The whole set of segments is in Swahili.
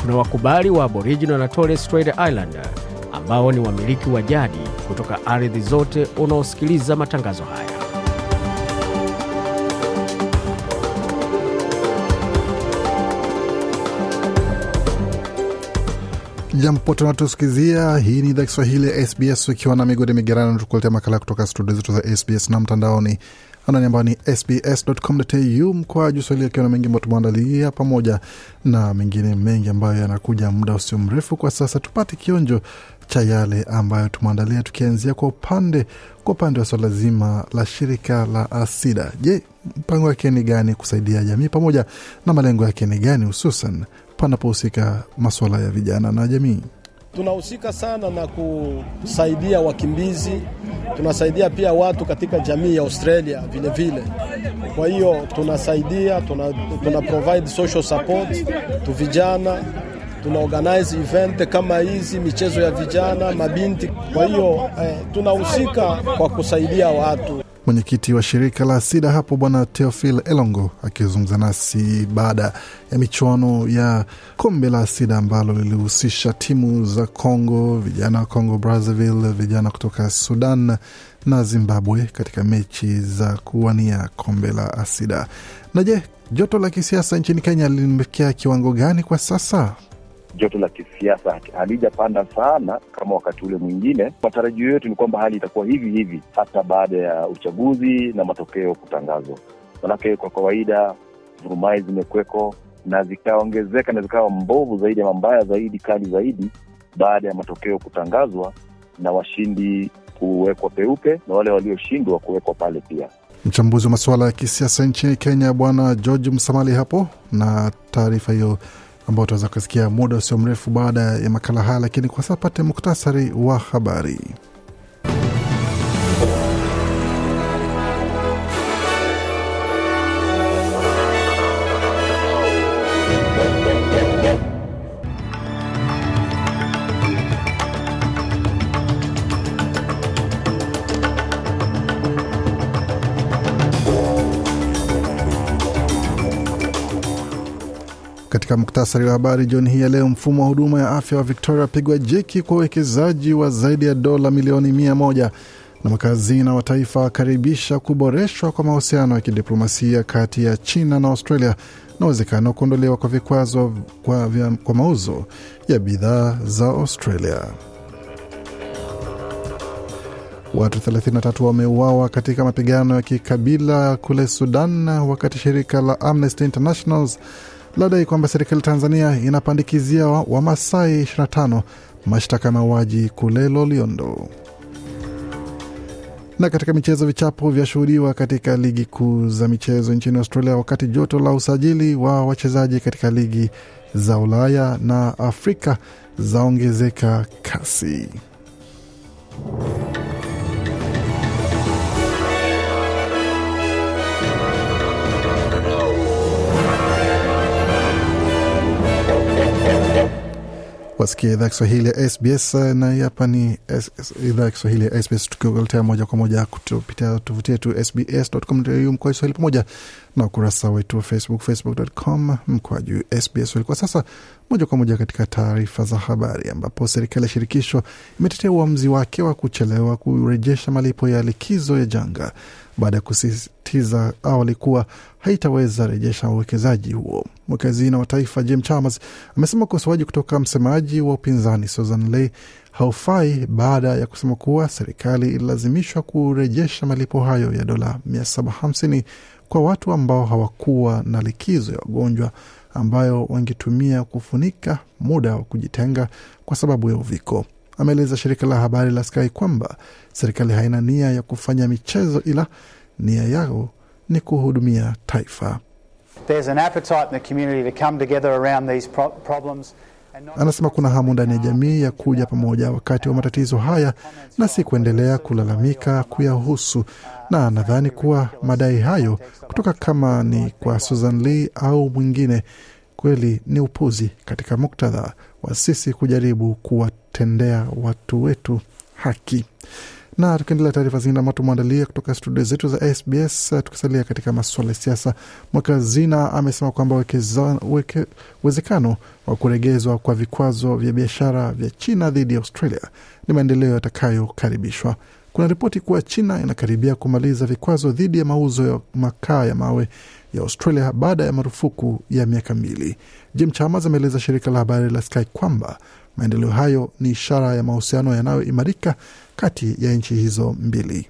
kuna wakubali wa Aboriginal na Torres Strait Islander ambao ni wamiliki wa jadi kutoka ardhi zote unaosikiliza matangazo haya. Jambo pote unatusikizia, hii ni idhaa Kiswahili ya SBS ukiwa na migode migerano, tukuletea makala kutoka studio zetu za SBS na mtandaoni anani ambayo ni sbs.com.au mkwa juu Swahili, akiwa na mengi ambayo tumeandalia pamoja na mengine mengi ambayo yanakuja muda usio mrefu. Kwa sasa tupate kionjo cha yale ambayo tumeandalia, tukianzia kwa upande kwa upande wa swala zima la shirika la ASIDA. Je, mpango wake ni gani kusaidia jamii pamoja na malengo yake ni gani, hususan panapohusika masuala ya vijana na jamii? Tunahusika sana na kusaidia wakimbizi, tunasaidia pia watu katika jamii ya Australia vile vile. Kwa hiyo tunasaidia, tuna, tuna provide social support tu vijana, tuna organize event kama hizi, michezo ya vijana, mabinti. Kwa hiyo eh, tunahusika kwa kusaidia watu. Mwenyekiti wa shirika la SIDA hapo Bwana Teofil Elongo akizungumza nasi baada ya michuano ya kombe la SIDA ambalo lilihusisha timu za Congo, vijana wa Congo Brazzaville, vijana kutoka Sudan na Zimbabwe katika mechi za kuwania kombe la ASIDA. Na je, joto la kisiasa nchini Kenya limefikia kiwango gani kwa sasa? Joto la kisiasa halijapanda sana kama wakati ule mwingine. Matarajio yetu ni kwamba hali itakuwa hivi hivi hata baada ya uchaguzi na matokeo kutangazwa. Manake kwa kawaida vurumai zimekweko na zikaongezeka na zikawa mbovu zaidi ama mbaya zaidi, kali zaidi, baada ya matokeo kutangazwa na washindi kuwekwa peupe na wale walioshindwa kuwekwa pale pia. Mchambuzi wa masuala ya kisiasa nchini Kenya Bwana George Msamali hapo na taarifa hiyo ambao utaweza kusikia muda usio mrefu baada ya makala haya, lakini kwa sasa pate muktasari wa habari. Katika muktasari wa habari jioni hii ya leo, mfumo wa huduma ya afya wa Victoria apigwa jeki kwa uwekezaji wa zaidi ya dola milioni mia moja na makazina wa taifa wakaribisha kuboreshwa kwa mahusiano ya kidiplomasia kati ya China na Australia na uwezekano wa kuondolewa kwa vikwazo kwa, kwa mauzo ya bidhaa za Australia. Watu 33 wameuawa katika mapigano ya kikabila kule Sudan, wakati shirika la Amnesty International ladai kwamba serikali Tanzania inapandikizia Wamasai 25 mashtaka ya mauaji kule Loliondo. Na katika michezo, vichapo vyashuhudiwa katika ligi kuu za michezo nchini Australia, wakati joto la usajili wa wachezaji katika ligi za Ulaya na Afrika zaongezeka kasi. Wasikia idhaa Kiswahili ya SBS na hapa ni idhaa ya Kiswahili ya SBS tukiuletea moja kwa moja kupitia tovuti yetu sbs.com.au mkoa Swahili pamoja na ukurasa wetu wa Facebook, facebook.com mkoa juu SBS. Kwa sasa moja kwa moja katika taarifa za habari, ambapo serikali ya shirikisho imetetea uamuzi wake wa kuchelewa kurejesha malipo ya likizo ya janga baada ya kusisitiza awali kuwa haitaweza rejesha uwekezaji huo. Mwekazina wa taifa Jim Chalmers amesema ukosoaji kutoka msemaji wa upinzani Susan Ley haufai baada ya kusema kuwa serikali ililazimishwa kurejesha malipo hayo ya dola 750 kwa watu ambao hawakuwa na likizo ya wagonjwa ambayo wangetumia kufunika muda wa kujitenga kwa sababu ya uviko. Ameeleza shirika la habari la Sky kwamba serikali haina nia ya kufanya michezo, ila nia yao ni kuhudumia taifa. Anasema kuna hamu ndani ya jamii ya kuja pamoja wakati wa matatizo haya na si kuendelea kulalamika kuyahusu, na nadhani kuwa madai hayo kutoka kama ni kwa Susan Lee au mwingine kweli ni upuzi katika muktadha wa sisi kujaribu kuwatendea watu wetu haki. Na tukiendelea taarifa zingine ambayo tumeandalia kutoka studio zetu za SBS, tukisalia katika masuala ya siasa, mweka zina amesema kwamba uwezekano wa kuregezwa kwa vikwazo vya biashara vya China dhidi ya Australia ni maendeleo yatakayokaribishwa. Kuna ripoti kuwa China inakaribia kumaliza vikwazo dhidi ya mauzo ya makaa ya mawe ya Australia baada ya marufuku ya miaka mbili. Jim Chalmers ameeleza shirika la habari la Sky kwamba maendeleo hayo ni ishara ya mahusiano yanayoimarika kati ya nchi hizo mbili.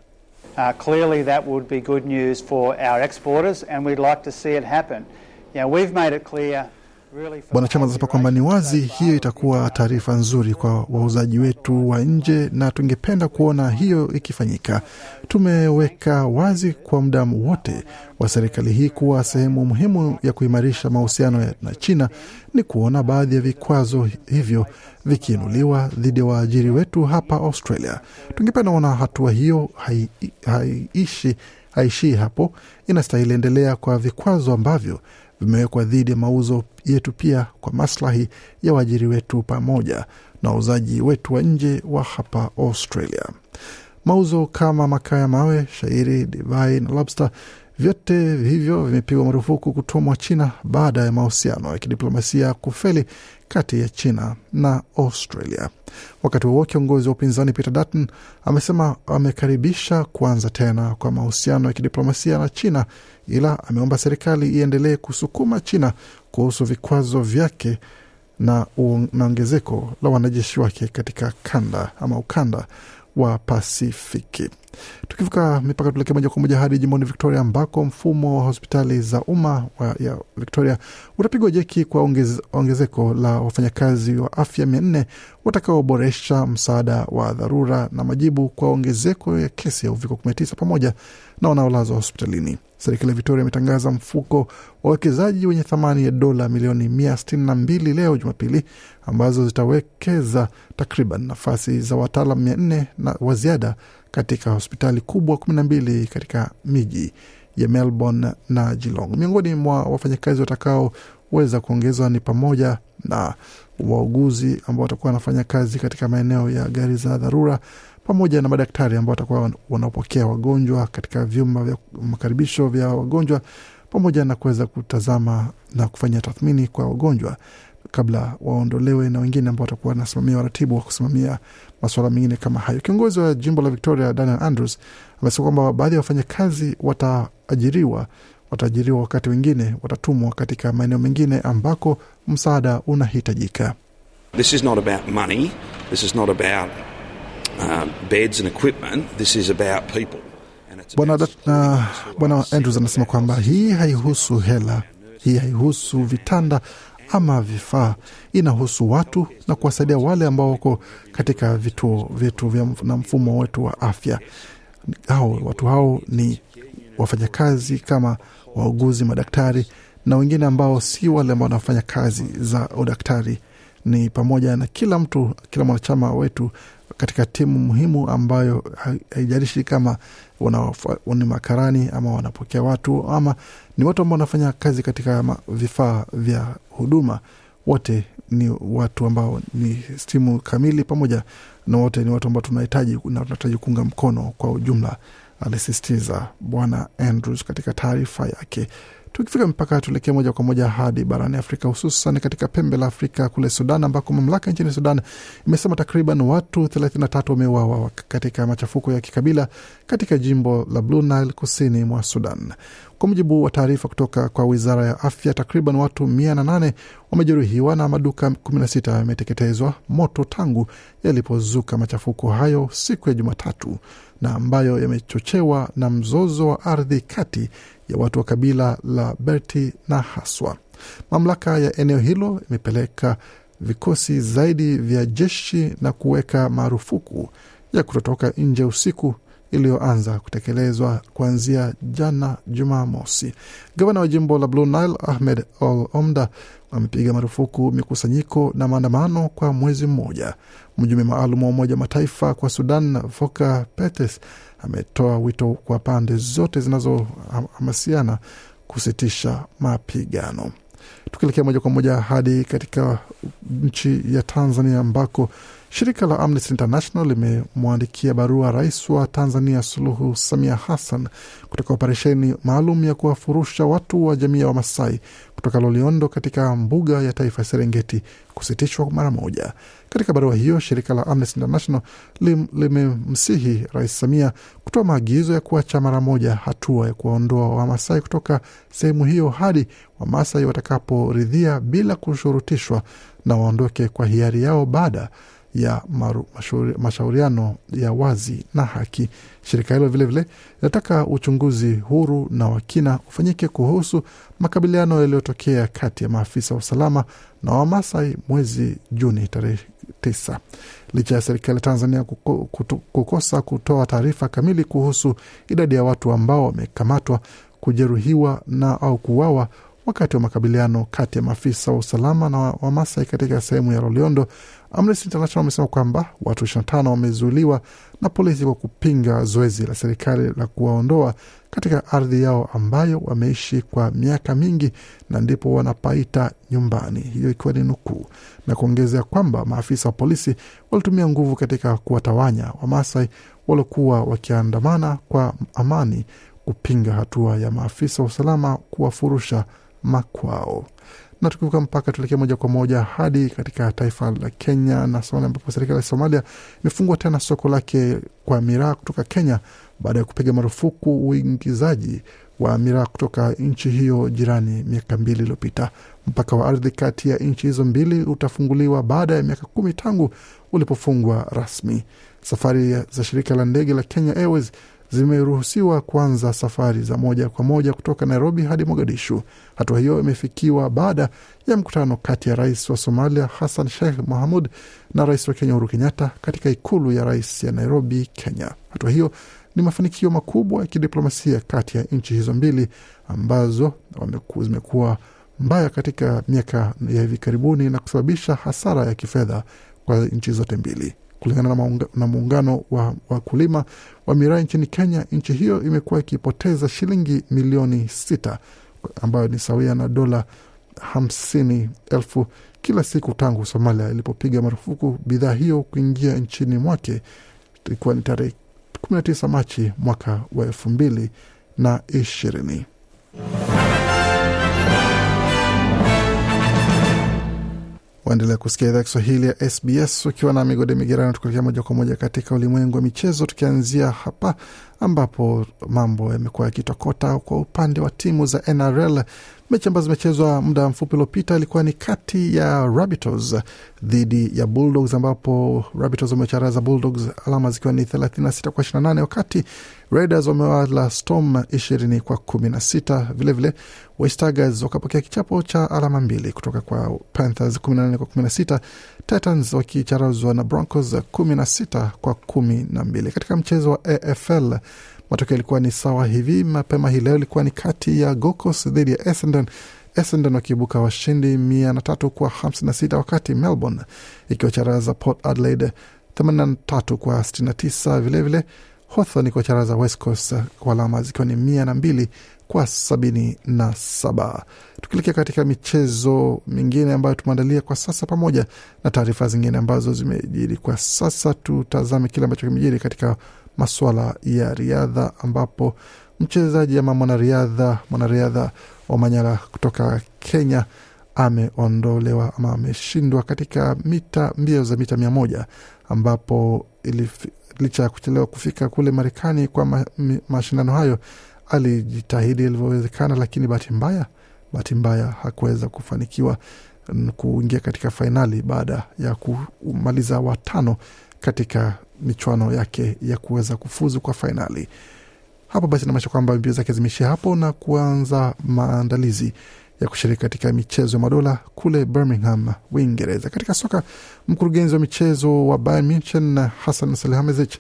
Uh, clearly that would be good news for our exporters and we'd like to see it happen. You know, we've made it clear Bwana Chama kwamba ni wazi hiyo itakuwa taarifa nzuri kwa wauzaji wetu wa nje na tungependa kuona hiyo ikifanyika. Tumeweka wazi kwa muda wote wa serikali hii kuwa sehemu muhimu ya kuimarisha mahusiano na China ni kuona baadhi ya vikwazo hivyo vikiinuliwa dhidi ya waajiri wetu hapa Australia. Tungependa kuona hatua hiyo haiishi haishii hapo, inastahili endelea kwa vikwazo ambavyo vimewekwa dhidi ya mauzo yetu pia kwa maslahi ya waajiri wetu pamoja na wauzaji wetu wa nje wa hapa Australia. Mauzo kama makaa ya mawe, shairi, divai na lobster, vyote hivyo vimepigwa marufuku kutumwa China baada ya mahusiano ya kidiplomasia kufeli kati ya China na Australia. Wakati huo kiongozi wa upinzani Peter Dutton amesema amekaribisha kuanza tena kwa mahusiano ya kidiplomasia na China, ila ameomba serikali iendelee kusukuma China kuhusu vikwazo vyake na ongezeko la wanajeshi wake katika kanda ama ukanda wa Pasifiki. Tukivuka mipaka, tuelekee moja kwa moja hadi jimboni Victoria ambako mfumo wa hospitali za umma ya Victoria utapigwa jeki kwa ongeze, ongezeko la wafanyakazi wa afya mia nne watakaoboresha msaada wa dharura na majibu kwa ongezeko ya kesi ya uviko 19 pamoja na wanaolazwa hospitalini. Serikali ya Victoria imetangaza mfuko wa uwekezaji wenye thamani ya dola milioni mia sitini na mbili leo Jumapili, ambazo zitawekeza takriban nafasi za wataalam mia nne na wa ziada katika hospitali kubwa kumi na mbili katika miji ya Melbourne na Geelong. Miongoni mwa wafanyakazi watakaoweza kuongezwa ni pamoja na wauguzi ambao watakuwa wanafanya kazi katika maeneo ya gari za dharura pamoja na madaktari ambao watakuwa wanaopokea wagonjwa katika vyumba vya makaribisho vya wagonjwa pamoja na kuweza kutazama na kufanya tathmini kwa wagonjwa kabla waondolewe na wengine ambao watakuwa wanasimamia waratibu wa kusimamia masuala mengine kama hayo. Kiongozi wa jimbo la Victoria Daniel Andrews amesema kwamba baadhi ya wafanyakazi wataajiriwa wataajiriwa wakati wengine watatumwa katika maeneo mengine ambako msaada unahitajika. This is not about money. This is not about uh, beds and equipment. This is about people. Bwana uh, Bwana Andrews anasema kwamba hii haihusu hela, hii haihusu vitanda ama vifaa, inahusu watu na kuwasaidia wale ambao wako katika vituo vyetu na mfumo wetu wa afya. Hao watu hao ni wafanyakazi kama wauguzi, madaktari na wengine ambao si wale ambao wanafanya kazi za udaktari, ni pamoja na kila mtu, kila mwanachama wetu katika timu muhimu ambayo haijalishi kama ni makarani ama wanapokea watu ama ni watu ambao wanafanya kazi katika vifaa vya huduma. Wote ni watu ambao ni timu kamili, pamoja na wote ni watu ambao tunahitaji na tunahitaji kuunga mkono kwa ujumla, alisisitiza Bwana Andrews katika taarifa yake. Tukifika mpaka tuelekee moja kwa moja hadi barani Afrika, hususan katika pembe la Afrika kule Sudan, ambako mamlaka nchini Sudan imesema takriban watu 33 wameuawa katika machafuko ya kikabila katika jimbo la Blue Nile kusini mwa Sudan. Kwa mujibu wa taarifa kutoka kwa wizara ya afya, takriban watu 108 wamejeruhiwa na maduka 16 yameteketezwa moto tangu yalipozuka machafuko hayo siku ya Jumatatu, na ambayo yamechochewa na mzozo wa ardhi kati ya watu wa kabila la Berti na Haswa. Mamlaka ya eneo hilo imepeleka vikosi zaidi vya jeshi na kuweka marufuku ya kutotoka nje usiku iliyoanza kutekelezwa kuanzia jana Jumamosi. Gavana wa jimbo la Blue Nile Ahmed Al Omda amepiga marufuku mikusanyiko na maandamano kwa mwezi mmoja. Mjumbe maalum wa Umoja Mataifa kwa Sudan, Volker Perthes, ametoa wito kwa pande zote zinazohamasiana kusitisha mapigano. Tukielekea moja kwa moja hadi katika nchi ya Tanzania ambako shirika la Amnesty International limemwandikia barua rais wa Tanzania Suluhu Samia Hassan kutoka operesheni maalum ya kuwafurusha watu wa jamii ya Wamasai kutoka Loliondo katika mbuga ya taifa ya Serengeti kusitishwa mara moja. Katika barua hiyo, shirika la Amnesty International lim, limemsihi Rais Samia kutoa maagizo ya kuacha mara moja hatua ya kuwaondoa Wamasai kutoka sehemu hiyo hadi Wamasai watakaporidhia bila kushurutishwa na waondoke kwa hiari yao baada ya maru, mashauri, mashauriano ya wazi na haki. Shirika hilo vilevile linataka uchunguzi huru na wakina ufanyike kuhusu makabiliano yaliyotokea kati ya maafisa wa usalama na Wamasai mwezi Juni tarehe tisa. Licha ya serikali ya Tanzania kuko, kutu, kukosa kutoa taarifa kamili kuhusu idadi ya watu ambao wamekamatwa, kujeruhiwa na au kuuawa wakati wa makabiliano kati ya maafisa wa usalama na Wamasai katika sehemu ya Loliondo, Amnesty International wamesema kwamba watu 25 wamezuiliwa na polisi kwa kupinga zoezi la serikali la kuwaondoa katika ardhi yao ambayo wameishi kwa miaka mingi na ndipo wanapaita nyumbani, hiyo ikiwa ni nukuu, na kuongezea kwamba maafisa wa polisi walitumia nguvu katika kuwatawanya Wamasai waliokuwa wakiandamana kwa amani kupinga hatua ya maafisa wa usalama kuwafurusha makwao na tukivuka mpaka tuelekea moja kwa moja hadi katika taifa la Kenya na Somalia, ambapo serikali ya Somalia imefungua tena soko lake kwa miraa kutoka Kenya baada ya kupiga marufuku uingizaji wa miraa kutoka nchi hiyo jirani miaka mbili iliyopita. Mpaka wa ardhi kati ya nchi hizo mbili utafunguliwa baada ya miaka kumi tangu ulipofungwa rasmi. Safari za shirika la ndege la Kenya Airways zimeruhusiwa kuanza safari za moja kwa moja kutoka Nairobi hadi Mogadishu. Hatua hiyo imefikiwa baada ya mkutano kati ya rais wa Somalia Hassan Sheikh Mohamud na rais wa Kenya Uhuru Kenyatta katika ikulu ya rais ya Nairobi, Kenya. Hatua hiyo ni mafanikio makubwa ya kidiplomasia kati ya nchi hizo mbili ambazo zimekuwa mbaya katika miaka ya hivi karibuni na kusababisha hasara ya kifedha kwa nchi zote mbili. Kulingana na muungano wa wakulima wa miraa nchini Kenya, nchi hiyo imekuwa ikipoteza shilingi milioni sita ambayo ni sawia na dola hamsini elfu kila siku tangu Somalia ilipopiga marufuku bidhaa hiyo kuingia nchini mwake, ikiwa ni tarehe 19 Machi mwaka wa elfu mbili na ishirini. Waendelea kusikia idhaa Kiswahili ya SBS ukiwa na migode migerano, tukuelekea moja kwa moja katika ulimwengu wa michezo, tukianzia hapa ambapo mambo yamekuwa yakitokota kwa upande wa timu za NRL. Mechi ambazo zimechezwa muda mfupi uliopita ilikuwa ni kati ya Rabbitohs dhidi ya Bulldogs, ambapo Rabbitohs wamecharaza Bulldogs alama zikiwa ni 36 kwa 28, wakati Raiders wamewala Storm 20 kwa 16. Vilevile West Tigers wakapokea kichapo cha alama mbili kutoka kwa Panthers 14 kwa 16, Titans wakicharazwa na Broncos 16 kwa 12. Katika mchezo wa AFL matokeo yalikuwa ni sawa hivi. Mapema hii leo ilikuwa ni kati ya Gokos dhidi ya Essendon, Essendon wakiibuka washindi mia kwa hamsini na sita wakati Melbourne ikiwacharaza Port Adelaide 83 kwa 69. Vilevile Hawthorn ikiwacharaza West Coast kwa alama zikiwa ni mia kwa sabini na katika michezo mingine ambayo tumeandalia kwa sasa pamoja na taarifa zingine ambazo zimejiri kwa sasa, tutazame kile ambacho kimejiri katika maswala ya riadha ambapo mchezaji ama mwanariadha mwanariadha wa Manyara kutoka Kenya ameondolewa ama ameshindwa katika mita mbio za mita mia moja ambapo ilif, licha ya kuchelewa kufika kule Marekani kwa ma, mashindano hayo alijitahidi ilivyowezekana, lakini bahati mbaya bahati mbaya hakuweza kufanikiwa kuingia katika fainali baada ya kumaliza watano katika michuano yake ya kuweza kufuzu kwa fainali. Hapo basi inamaanisha kwamba mbio zake zimeishia hapo na kuanza maandalizi ya kushiriki katika michezo ya madola kule Birmingham, Uingereza. Katika soka, mkurugenzi wa michezo wa Bayern Munchen Hassan Salihamidzic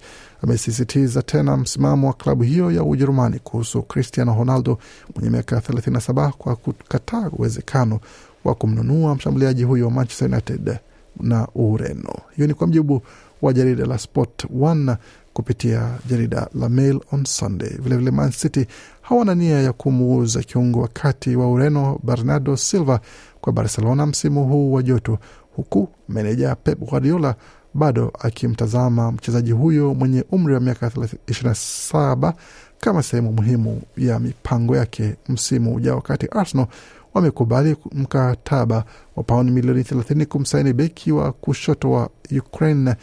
amesisitiza tena msimamo wa klabu hiyo ya Ujerumani kuhusu Cristiano Ronaldo mwenye miaka 37 kwa kukataa uwezekano wa kumnunua mshambuliaji huyo wa Manchester United na Ureno. Hiyo ni kwa mjibu wa jarida la Sport One kupitia jarida la Mail on Sunday. Vilevile, Man City hawana nia ya kumuuza kiungo wakati wa Ureno Bernardo Silva kwa Barcelona msimu huu wa joto, huku meneja Pep Guardiola bado akimtazama mchezaji huyo mwenye umri wa miaka 27 kama sehemu muhimu ya mipango yake msimu ujao, wakati Arsenal wamekubali mkataba wa pauni milioni 30 kumsaini beki wa kushoto wa Ukraine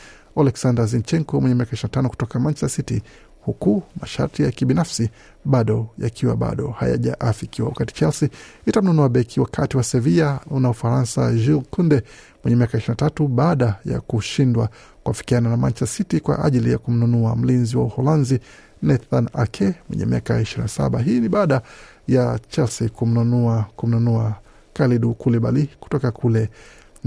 Alexander Zinchenko mwenye miaka 25 kutoka Manchester City, huku masharti ya kibinafsi bado yakiwa bado hayajaafikiwa. Wakati Chelsea itamnunua beki wakati wa Sevilla na Ufaransa Jules Kunde mwenye miaka 23 baada ya kushindwa kuafikiana na Manchester City kwa ajili ya kumnunua mlinzi wa Uholanzi Nathan Ake mwenye miaka 27. Hii ni baada ya Chelsea kumnunua kumnunua Kalidou Koulibaly kutoka kule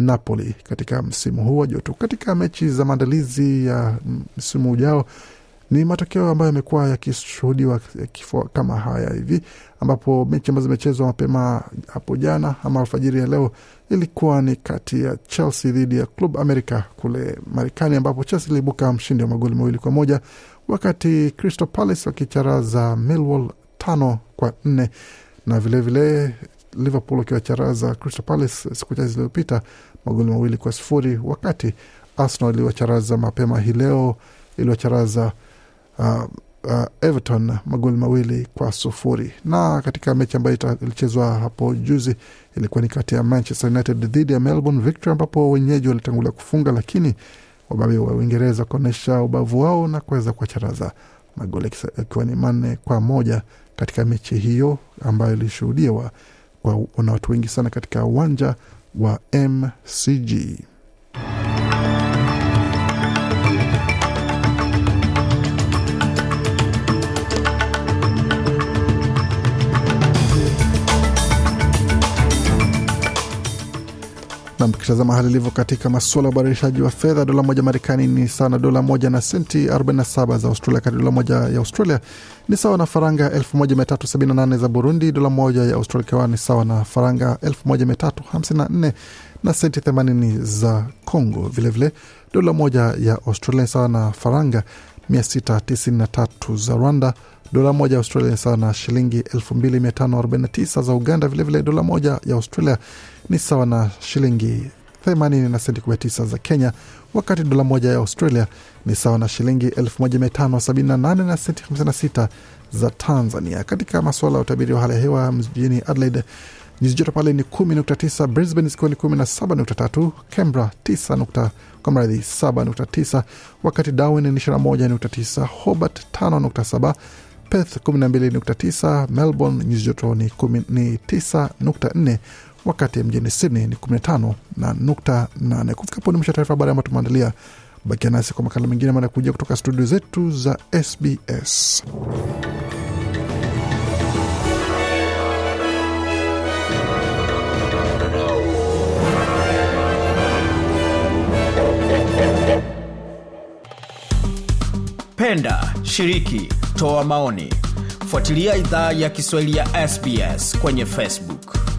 Napoli katika msimu huu wa joto. Katika mechi za maandalizi ya msimu ujao ni matokeo ambayo yamekuwa yakishuhudiwa kama haya hivi, ambapo mechi ambazo zimechezwa mapema hapo jana ama alfajiri ya leo ilikuwa ni kati ya Chelsea dhidi ya Club America kule Marekani, ambapo Chelsea iliibuka mshindi wa magoli mawili kwa moja wakati Crystal Palace wakicharaza Millwall tano kwa nne na vilevile vile Liverpool wakiwacharaza Crystal Palace siku chache zilizopita magoli mawili kwa sifuri wakati Arsenal iliwacharaza mapema hii leo iliwacharaza uh, uh, Everton magoli mawili kwa sufuri. Na katika mechi ambayo ilichezwa hapo juzi ilikuwa ni kati ya Manchester United dhidi ya Melbourne Victory, ambapo wenyeji walitangulia kufunga, lakini wababe wa Uingereza kuonyesha ubavu wao na kuweza kuwacharaza magoli akiwa ni manne kwa moja katika mechi hiyo ambayo ilishuhudiwa kwa na watu wengi sana katika uwanja wa MCG. Na mkitazama hali ilivyo katika masuala ya ubadilishaji wa fedha, dola moja Marekani ni sawa na dola moja na senti 47 za Australia, kati dola moja ya Australia ni sawa na faranga 1378 za Burundi, dola moja ya Australia ikiwa ni sawa na faranga 1354 na senti 80 za Congo. Vilevile dola moja ya Australia ni sawa na faranga 693 za Rwanda, dola moja ya Australia sawa na shilingi 2549 za Uganda. Vilevile vile dola moja ya Australia ni sawa na shilingi 80 na senti 19 za Kenya, wakati dola moja ya Australia ni sawa na shilingi 1578 na senti 56 za Tanzania. Katika masuala ya utabiri wa hali ya hewa mjini Adelaide nyuzi joto pale ni 10.9, Brisbane zikiwa ni 17.3, Canberra 9 kwa mradhi 7.9, wakati Darwin ni 21.9, Hobart 5.7, Perth 12.9, Melbourne nyuzi joto ni 9.4 wakati mjini Sydney ni 15 na nukta 8. Kufikapo ni mwisho taarifa habari ambayo tumeandalia. Bakia nasi kwa makala mengine manakuja kutoka studio zetu za SBS. Penda, shiriki, toa maoni, fuatilia idhaa ya Kiswahili ya SBS kwenye Facebook.